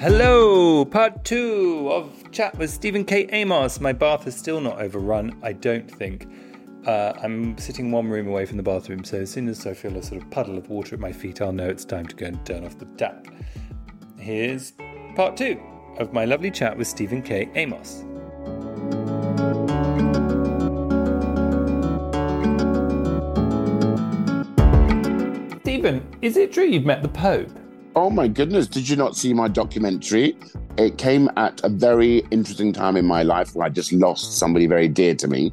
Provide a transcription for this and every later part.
Hello, part two of chat with Stephen K. Amos. My bath is still not overrun, I don't think. Uh, I'm sitting one room away from the bathroom, so as soon as I feel a sort of puddle of water at my feet, I'll know it's time to go and turn off the tap. Here's part two of my lovely chat with Stephen K. Amos. Stephen, is it true you've met the Pope? Oh my goodness, did you not see my documentary? It came at a very interesting time in my life where I just lost somebody very dear to me.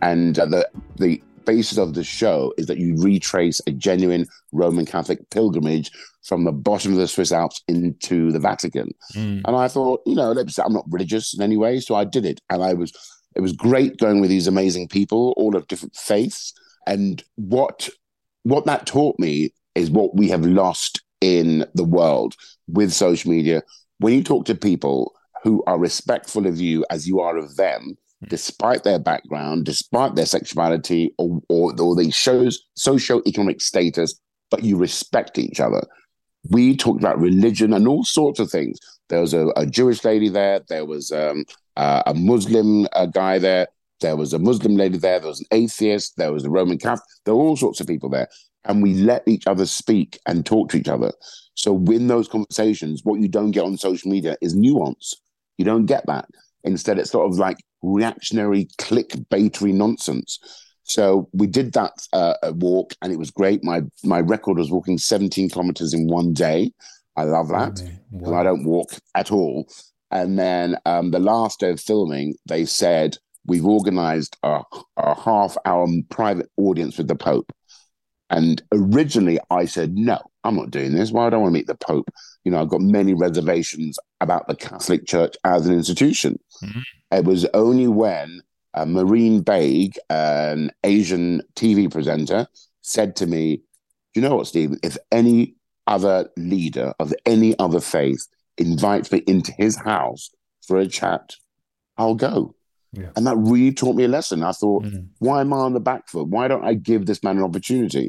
And uh, the, the basis of the show is that you retrace a genuine Roman Catholic pilgrimage from the bottom of the Swiss Alps into the Vatican. And I thought, you know, I'm not religious in any way, so I did it. And I was, it was great going with these amazing people, all of different faiths. And what what that taught me is what we have lost in the world with social media. When you talk to people who are respectful of you as you are of them, despite their background, despite their sexuality or, or, or the shows socio-economic status, but you respect each other. We talked about religion and all sorts of things. There was a, a Jewish lady there. There was um, uh, a Muslim uh, guy there. There was a Muslim lady there. There was an atheist. There was a Roman Catholic. There were all sorts of people there. And we let each other speak and talk to each other. So, in those conversations, what you don't get on social media is nuance. You don't get that. Instead, it's sort of like reactionary, clickbaitery nonsense. So we did that uh, walk, and it was great. My my record was walking 17 kilometers in one day. I love that because I don't walk at all. And then um, the last day of filming, they said we've organised a, a half hour private audience with the Pope. And originally, I said no, I'm not doing this. Why I want to meet the Pope? You know, I've got many reservations about the Catholic Church as an institution. It was only when uh, Mehreen Baig, an Asian TV presenter, said to me, "You know what, Stephen? If any other leader of any other faith invites me into his house for a chat, I'll go." Yeah. And that really taught me a lesson. I thought, why am I on the back foot? Why don't I give this man an opportunity?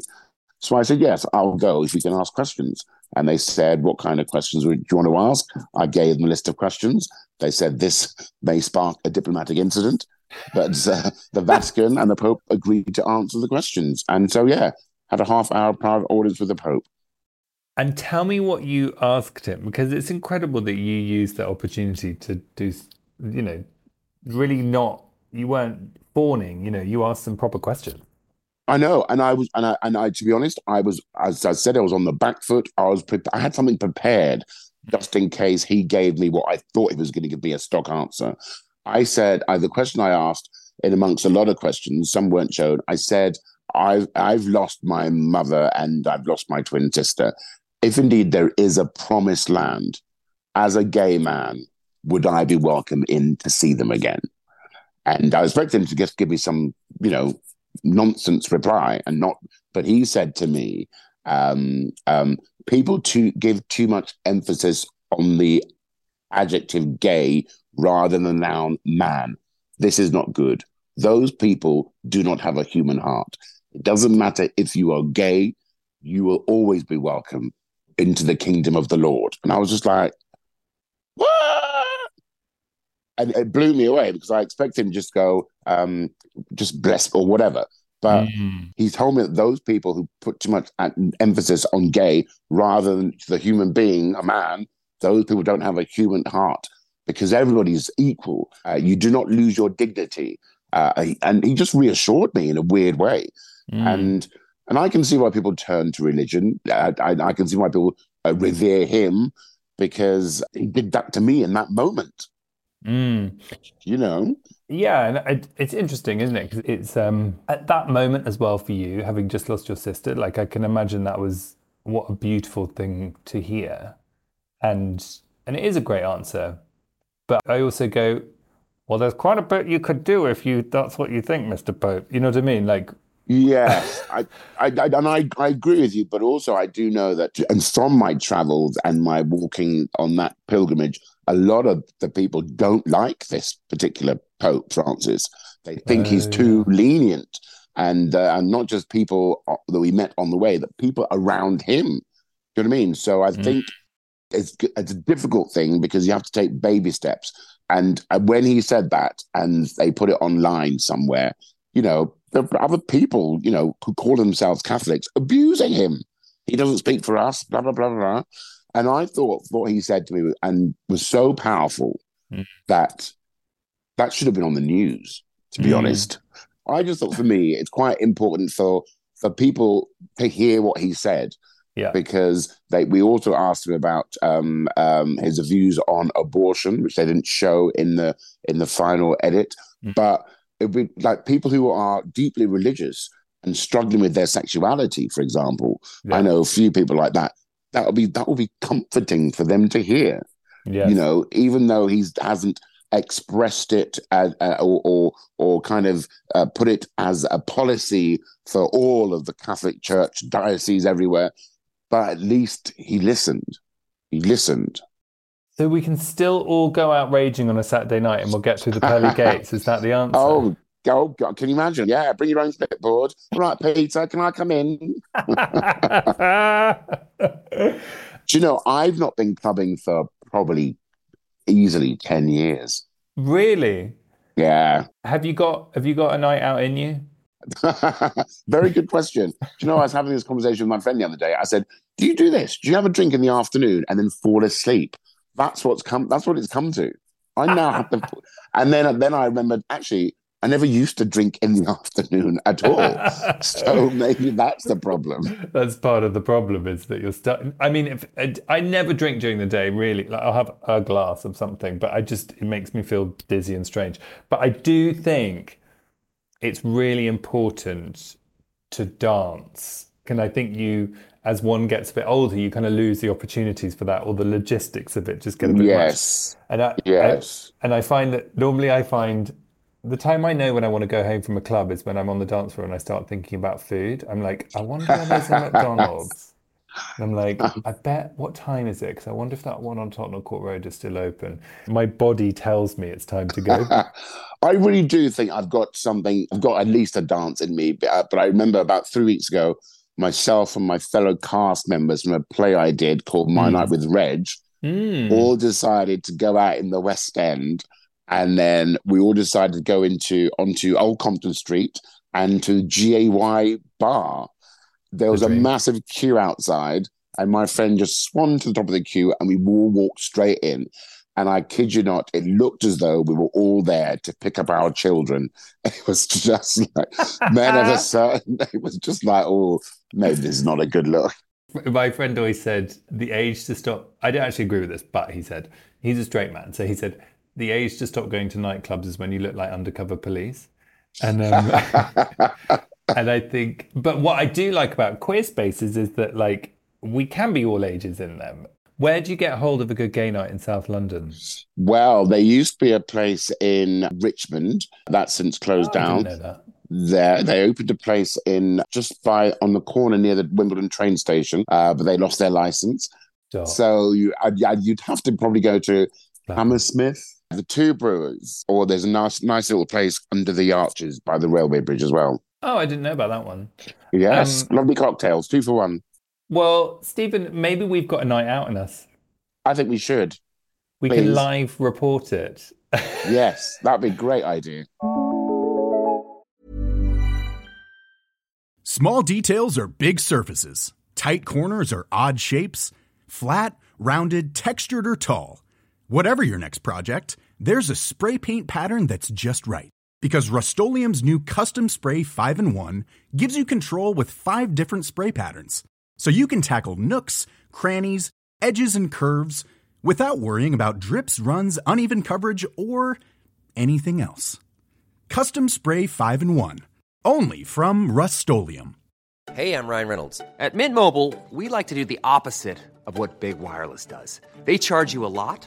So I said, yes, I'll go if we can ask questions. And they said, what kind of questions would you want to ask? I gave them a list of questions. They said, this may spark a diplomatic incident. But uh, the Vatican and the Pope agreed to answer the questions. And so, yeah, had a half hour private audience with the Pope. And tell me what you asked him, because it's incredible that you used that opportunity to do, you know, really not, you weren't fawning, you know, you asked some proper questions. I know, and I was, and I, and I, to be honest, I was, as I said, I was on the back foot. I was, pre- I had something prepared just in case he gave me what I thought he was going to give me a stock answer. I said, I, the question I asked, in amongst a lot of questions, some weren't shown. I said, I've, I've lost my mother and I've lost my twin sister. If indeed there is a promised land, as a gay man, would I be welcome in to see them again? And I was expecting him to just give me some, you know, nonsense reply and not, but he said to me, um, um, people to give too much emphasis on the adjective gay rather than the noun man. This is not good. Those people do not have a human heart. It doesn't matter if you are gay, you will always be welcome into the kingdom of the Lord. And I was just like? And it blew me away because I expect him to just go, um, just bless or whatever. But Mm. he told me that those people who put too much emphasis on gay rather than the human being, a man, those people don't have a human heart because everybody's equal. Uh, you do not lose your dignity. Uh, and he just reassured me in a weird way. Mm. And and I can see why people turn to religion. I, I, I can see why people uh, revere him because he did that to me in that moment. Mm. You know, Yeah, and it, it's interesting, isn't it? 'Cause it's um, at that moment as well for you, having just lost your sister. Like I can imagine that was what a beautiful thing to hear, and and it is a great answer. But I also go, well, there's quite a bit you could do if you that's what you think, Mr. Pope. You know what I mean? Like, Yes, I, I, I, and I, I agree with you, but also I do know that, and from my travels and my walking on that pilgrimage, a lot of the people don't like this particular Pope Francis. They think he's Oh, too lenient, and uh, and not just people uh, that we met on the way, that people around him. Do you know what I mean? So I Mm. think it's it's a difficult thing because you have to take baby steps. And when he said that, and they put it online somewhere, you know, there are other people, you know, who call themselves Catholics abusing him. He doesn't speak for us, blah, blah, blah, blah. And I thought what he said to me and was so powerful Mm. that that should have been on the news, to be Mm. honest. I just thought for me, it's quite important for for people to hear what he said yeah, because they we also asked him about um, um, his views on abortion, which they didn't show in the in the final edit. Mm. But it'd be like people who are deeply religious and struggling with their sexuality, for example. yeah, I know a few people like that. That would be that would be comforting for them to hear. yes. You know, even though he hasn't expressed it as, uh, or, or or kind of uh, put it as a policy for all of the Catholic Church dioceses everywhere, but at least he listened. He listened. So we can still all go out raging on a Saturday night, and we'll get through the pearly gates. Is that the answer? Oh, oh God, can you imagine? Yeah, bring your own spitboard. Right, Peter, can I come in? Do you know, I've not been clubbing for probably easily 10 years. really? Yeah. Have you got Have you got a night out in you? Very good question. Do you know, I was having this conversation with my friend the other day. I said, Do you do this? Do you have a drink in the afternoon and then fall asleep? That's what's come that's what it's come to. I now have to and then then I remembered actually I never used to drink in the afternoon at all. so maybe that's the problem. That's part of the problem is that you're stuck. I mean, if I, never drink during the day, really. Like I'll have a glass of something, but I just it makes me feel dizzy and strange. But I do think it's really important to dance. And I think you, as one gets a bit older, you kind of lose the opportunities for that, or the logistics of it just get a bit much. Yes. And I, Yes. I- and I find that normally I find the time I know when I want to go home from a club is when I'm on the dance floor and I start thinking about food. I'm like, I wonder if there's a McDonald's. And I'm like, I bet, what time is it? Because I wonder if that one on Tottenham Court Road is still open. My body tells me it's time to go. I really do think I've got something, I've got at least a dance in me. But, uh, but I remember about three weeks ago, myself and my fellow cast members from a play I did called My Mm. Night with Reg Mm. all decided to go out in the West End. And then we all decided to go into onto Old Compton Street and to GAY Bar. There was a massive queue outside, and my friend just swung to the top of the queue, and we all walked straight in. And I kid you not, it looked as though we were all there to pick up our children. It was just like men of a certain. It was just like, oh, maybe this is not a good look. My friend always said the age to stop. I don't actually agree with this, but he said he's a straight man, so he said the age to stop going to nightclubs is when you look like undercover police. And um, and I think, but what I do like about queer spaces is that like we can be all ages in them. Where do you get hold of a good gay night in South London? Well, there used to be a place in Richmond that's since closed Oh, I down. didn't know that. There, they opened a place in just by on the corner near the Wimbledon train station, uh, but they lost their license. Sure. So you, I'd, you'd have to probably go to Hammersmith, the Two Brewers, or there's a nice, nice little place under the arches by the railway bridge as well. Oh, I didn't know about that one. Yes, Um, lovely cocktails, two for one. Well, Stephen, maybe we've got a night out in us. I think we should. We Please. can live report it yes, that'd be a great idea. Small details are big surfaces. Tight corners are odd shapes. Flat, rounded, textured, or tall. Whatever your next project, there's a spray paint pattern that's just right. Because Rust new Custom Spray 5 and 1 gives you control with five different spray patterns. So you can tackle nooks, crannies, edges, and curves without worrying about drips, runs, uneven coverage, or anything else. Custom Spray 5 and 1. Only from Rust Hey, I'm Ryan Reynolds. At Mint Mobile, we like to do the opposite of what Big Wireless does. They charge you a lot,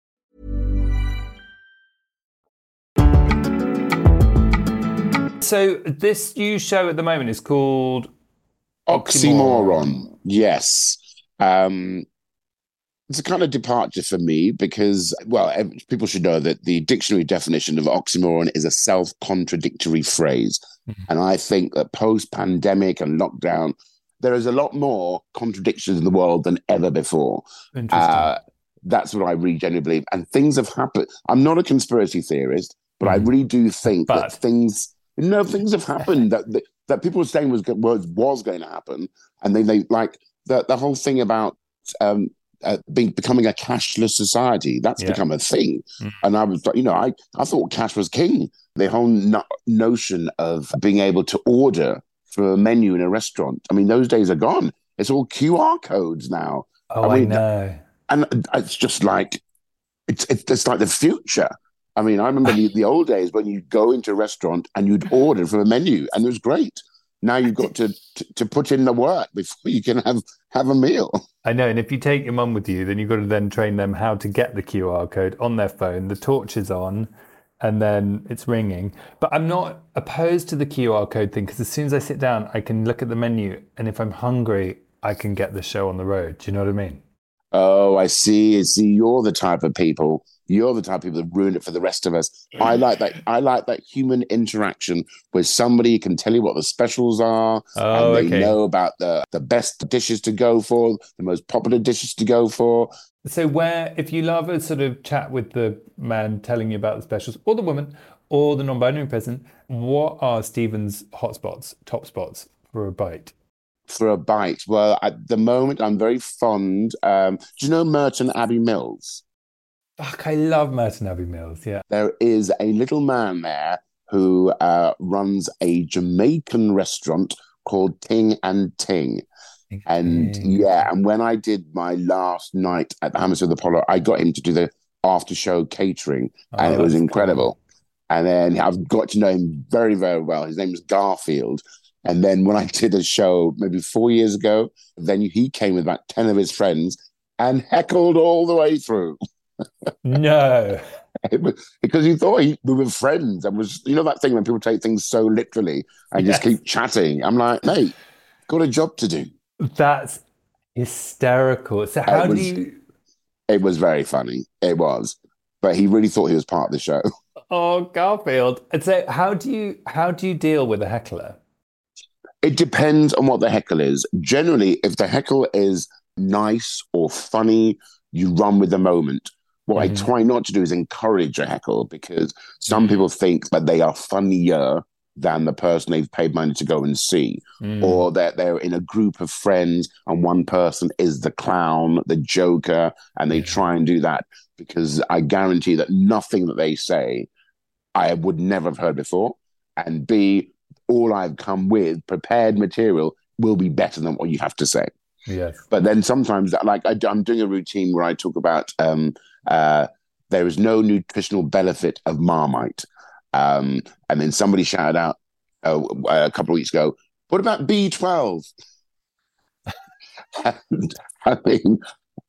So this new show at the moment is called Oxymoron. Oxymoron. Yes. Um, it's a kind of departure for me because, well, people should know that the dictionary definition of oxymoron is a self contradictory phrase. Mm-hmm. And I think that post pandemic and lockdown, there is a lot more contradictions in the world than ever before. Uh, that's what I really genuinely believe. And things have happened. I'm not a conspiracy theorist, but mm-hmm. I really do think but. that things, know, things have happened that, that, that people were saying was, was, was going to happen. And then they like the, the whole thing about, um, uh, being, becoming a cashless society. That's yeah. become a thing. Mm. And I was, you know, I, I thought cash was king. The whole no- notion of being able to order from a menu in a restaurant. I mean, those days are gone. It's all QR codes now. Oh, I, mean, I know. And it's just like, it's, it's, it's like the future. I mean, I remember the, the old days when you'd go into a restaurant and you'd order from a menu and it was great. Now you've got to, to, to put in the work before you can have have a meal. I know, and if you take your mum with you, then you've got to then train them how to get the QR code on their phone. The torch is on, and then it's ringing. But I'm not opposed to the QR code thing because as soon as I sit down, I can look at the menu, and if I'm hungry, I can get the show on the road. Do you know what I mean? Oh, I see. I see. You're the type of people you're the type of people that ruin it for the rest of us. I mm. like that. I like that human interaction where somebody can tell you what the specials are, oh, and they okay. know about the the best dishes to go for, the most popular dishes to go for. So, where if you love a sort of chat with the man telling you about the specials, or the woman, or the non-binary person, what are Stephen's hotspots, top spots for a bite? For a bite, well, at the moment, I'm very fond. Um, do you know Merton Abbey Mills? Fuck, I love Merton Abbey Mills. Yeah. There is a little man there who uh, runs a Jamaican restaurant called Ting and Ting. And yeah, and when I did my last night at the Hammersmith Apollo, I got him to do the after show catering, oh, and it was incredible. Cool. And then I've got to know him very, very well. His name is Garfield. And then when I did a show maybe four years ago, then he came with about 10 of his friends and heckled all the way through no. because he thought he, we were friends and was, you know, that thing when people take things so literally and yes. just keep chatting. I'm like, mate, got a job to do. That's hysterical. So, how was, do you. It was very funny. It was. But he really thought he was part of the show. Oh, Garfield. And so, how do you how do you deal with a heckler? It depends on what the heckle is. Generally, if the heckle is nice or funny you run with the moment. What mm-hmm. I try not to do is encourage a heckle because some people think that they are funnier than the person they've paid money to go and see, mm. or that they're in a group of friends and one person is the clown, the joker, and they yeah. try and do that because I guarantee that nothing that they say I would never have heard before. And B, all I've come with, prepared material, will be better than what you have to say. Yes. But then sometimes, like I, am doing a routine where I talk about um, uh, there is no nutritional benefit of Marmite. Um, and then somebody shouted out uh, a couple of weeks ago, what about B12? and, I mean,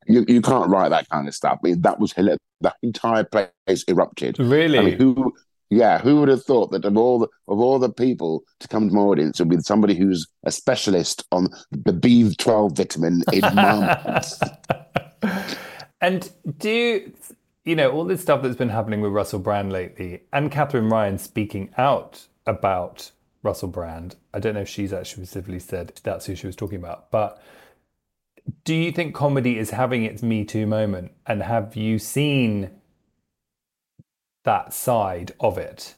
you, you can't write that kind of stuff. I mean, that was the entire place erupted. Really? I mean, who? Yeah, who would have thought that of all the, of all the people to come to my audience would be somebody who's a specialist on the B12 vitamin in Marmite. and do you, you know, all this stuff that's been happening with Russell Brand lately and Katherine Ryan speaking out about Russell Brand. I don't know if she's actually specifically said that's who she was talking about, but do you think comedy is having its Me Too moment? And have you seen that side of it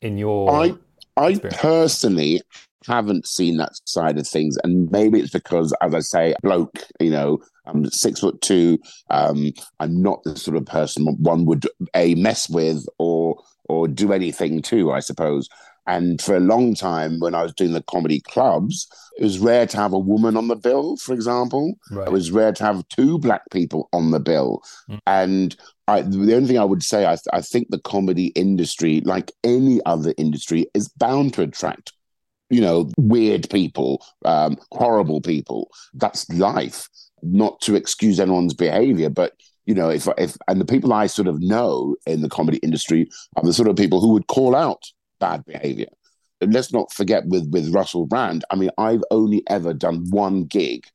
in your I I experience? personally haven't seen that side of things, and maybe it's because, as I say, bloke, you know, I'm six foot two. Um, I'm not the sort of person one would a mess with or or do anything to, I suppose. And for a long time, when I was doing the comedy clubs, it was rare to have a woman on the bill, for example. Right. It was rare to have two black people on the bill. And I, the only thing I would say, I, I think the comedy industry, like any other industry, is bound to attract, you know, weird people, um, horrible people. That's life. Not to excuse anyone's behavior, but you know, if if and the people I sort of know in the comedy industry are the sort of people who would call out bad behavior. And let's not forget with with Russell Brand. I mean, I've only ever done one gig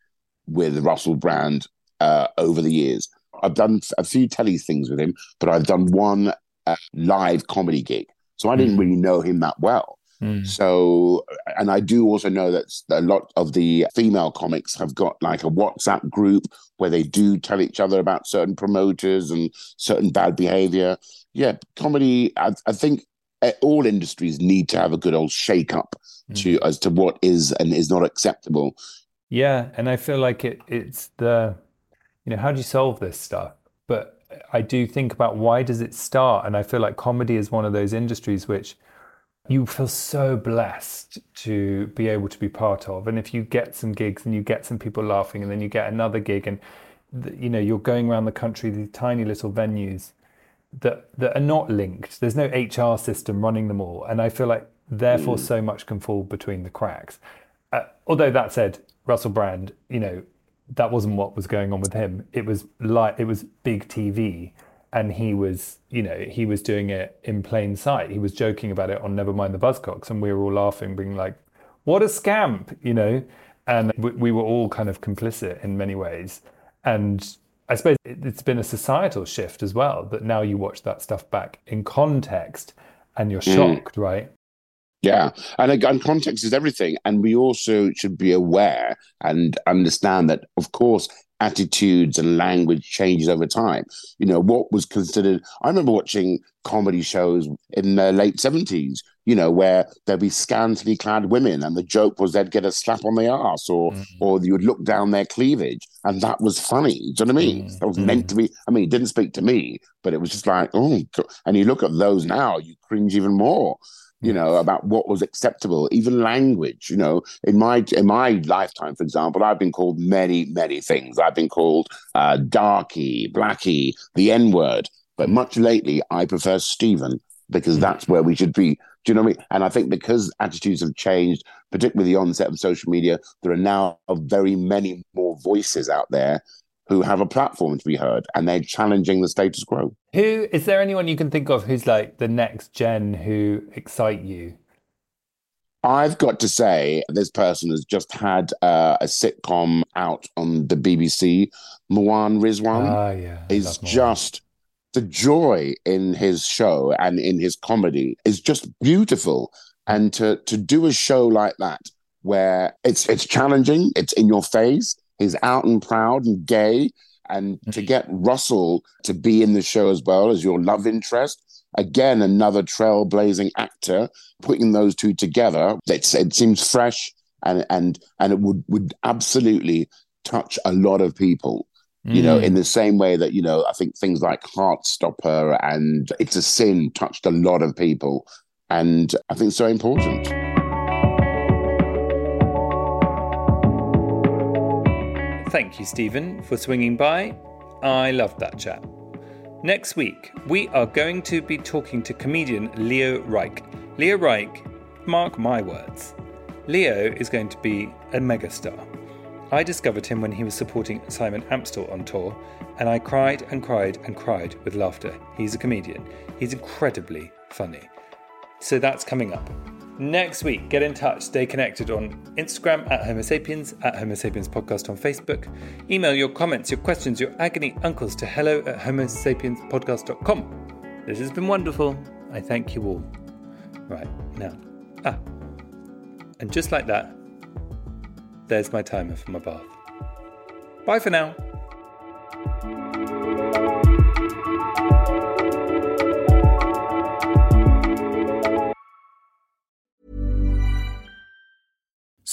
with Russell Brand uh, over the years. I've done a few telly things with him, but I've done one uh, live comedy gig. So I didn't really know him that well. So, and I do also know that a lot of the female comics have got like a WhatsApp group where they do tell each other about certain promoters and certain bad behavior. Yeah, comedy, I, I think Uh, all industries need to have a good old shake up mm. to as to what is and is not acceptable. Yeah, and I feel like it it's the you know, how do you solve this stuff? But I do think about why does it start? And I feel like comedy is one of those industries which you feel so blessed to be able to be part of. And if you get some gigs and you get some people laughing and then you get another gig and you know, you're going around the country, these tiny little venues that that are not linked. There's no HR system running them all, and I feel like therefore so much can fall between the cracks. Uh, although that said, Russell Brand, you know, that wasn't what was going on with him. It was like it was big TV, and he was, you know, he was doing it in plain sight. He was joking about it on Nevermind the Buzzcocks, and we were all laughing, being like, "What a scamp," you know, and we, we were all kind of complicit in many ways, and. I suppose it- it's been a societal shift as well that now you watch that stuff back in context and you're hmm. shocked, right? Yeah, and again, context is everything, and we also should be aware and understand that, of course, attitudes and language changes over time. You know, what was considered. I remember watching comedy shows in the late seventies. You know, where there'd be scantily clad women, and the joke was they'd get a slap on the ass, or mm. or you would look down their cleavage, and that was funny. Do you know what I mean? Mm. That was mm. meant to be. I mean, it didn't speak to me, but it was just like, oh, God. and you look at those now, you cringe even more you know about what was acceptable even language you know. In my in my lifetime for example i've been called many many things. I've been called uh darky blackie the n word but much lately i prefer stephen because that's where we should be. Do you know what i mean? And i think because attitudes have changed particularly the onset of social media there are now very many more voices out there who have a platform to be heard and they're challenging the status quo Who is there anyone you can think of who's like the next gen who excite you? I've got to say, this person has just had uh, a sitcom out on the BBC, Mawaan Rizwan. Ah, yeah. Is just the joy in his show and in his comedy is just beautiful. And to to do a show like that where it's it's challenging, it's in your face, he's out and proud and gay, and to mm-hmm. get Russell to be in the show as well as your love interest. Again, another trailblazing actor. Putting those two together, it's, it seems fresh and and and it would would absolutely touch a lot of people you know, in mm. the same way that, you know, I think things like Heartstopper and It's a Sin touched a lot of people. And I think it's so important. Thank you, Stephen, for swinging by. I loved that chat. Next week, we are going to be talking to comedian Leo Reich. Leo Reich, mark my words, Leo is going to be a megastar. I discovered him when he was supporting Simon Amstell on tour, and I cried and cried and cried with laughter. He's a comedian. He's incredibly funny. So that's coming up. Next week, get in touch, stay connected on Instagram at Homo Sapiens, at Homo Sapiens Podcast on Facebook. Email your comments, your questions, your agony uncles to hello at homosapienspodcast.com. This has been wonderful. I thank you all. Right, now. Ah. And just like that, there's my timer for my bath. Bye for now.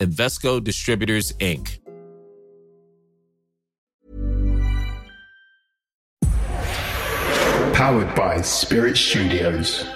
Invesco Distributors, Inc. Powered by Spirit Studios.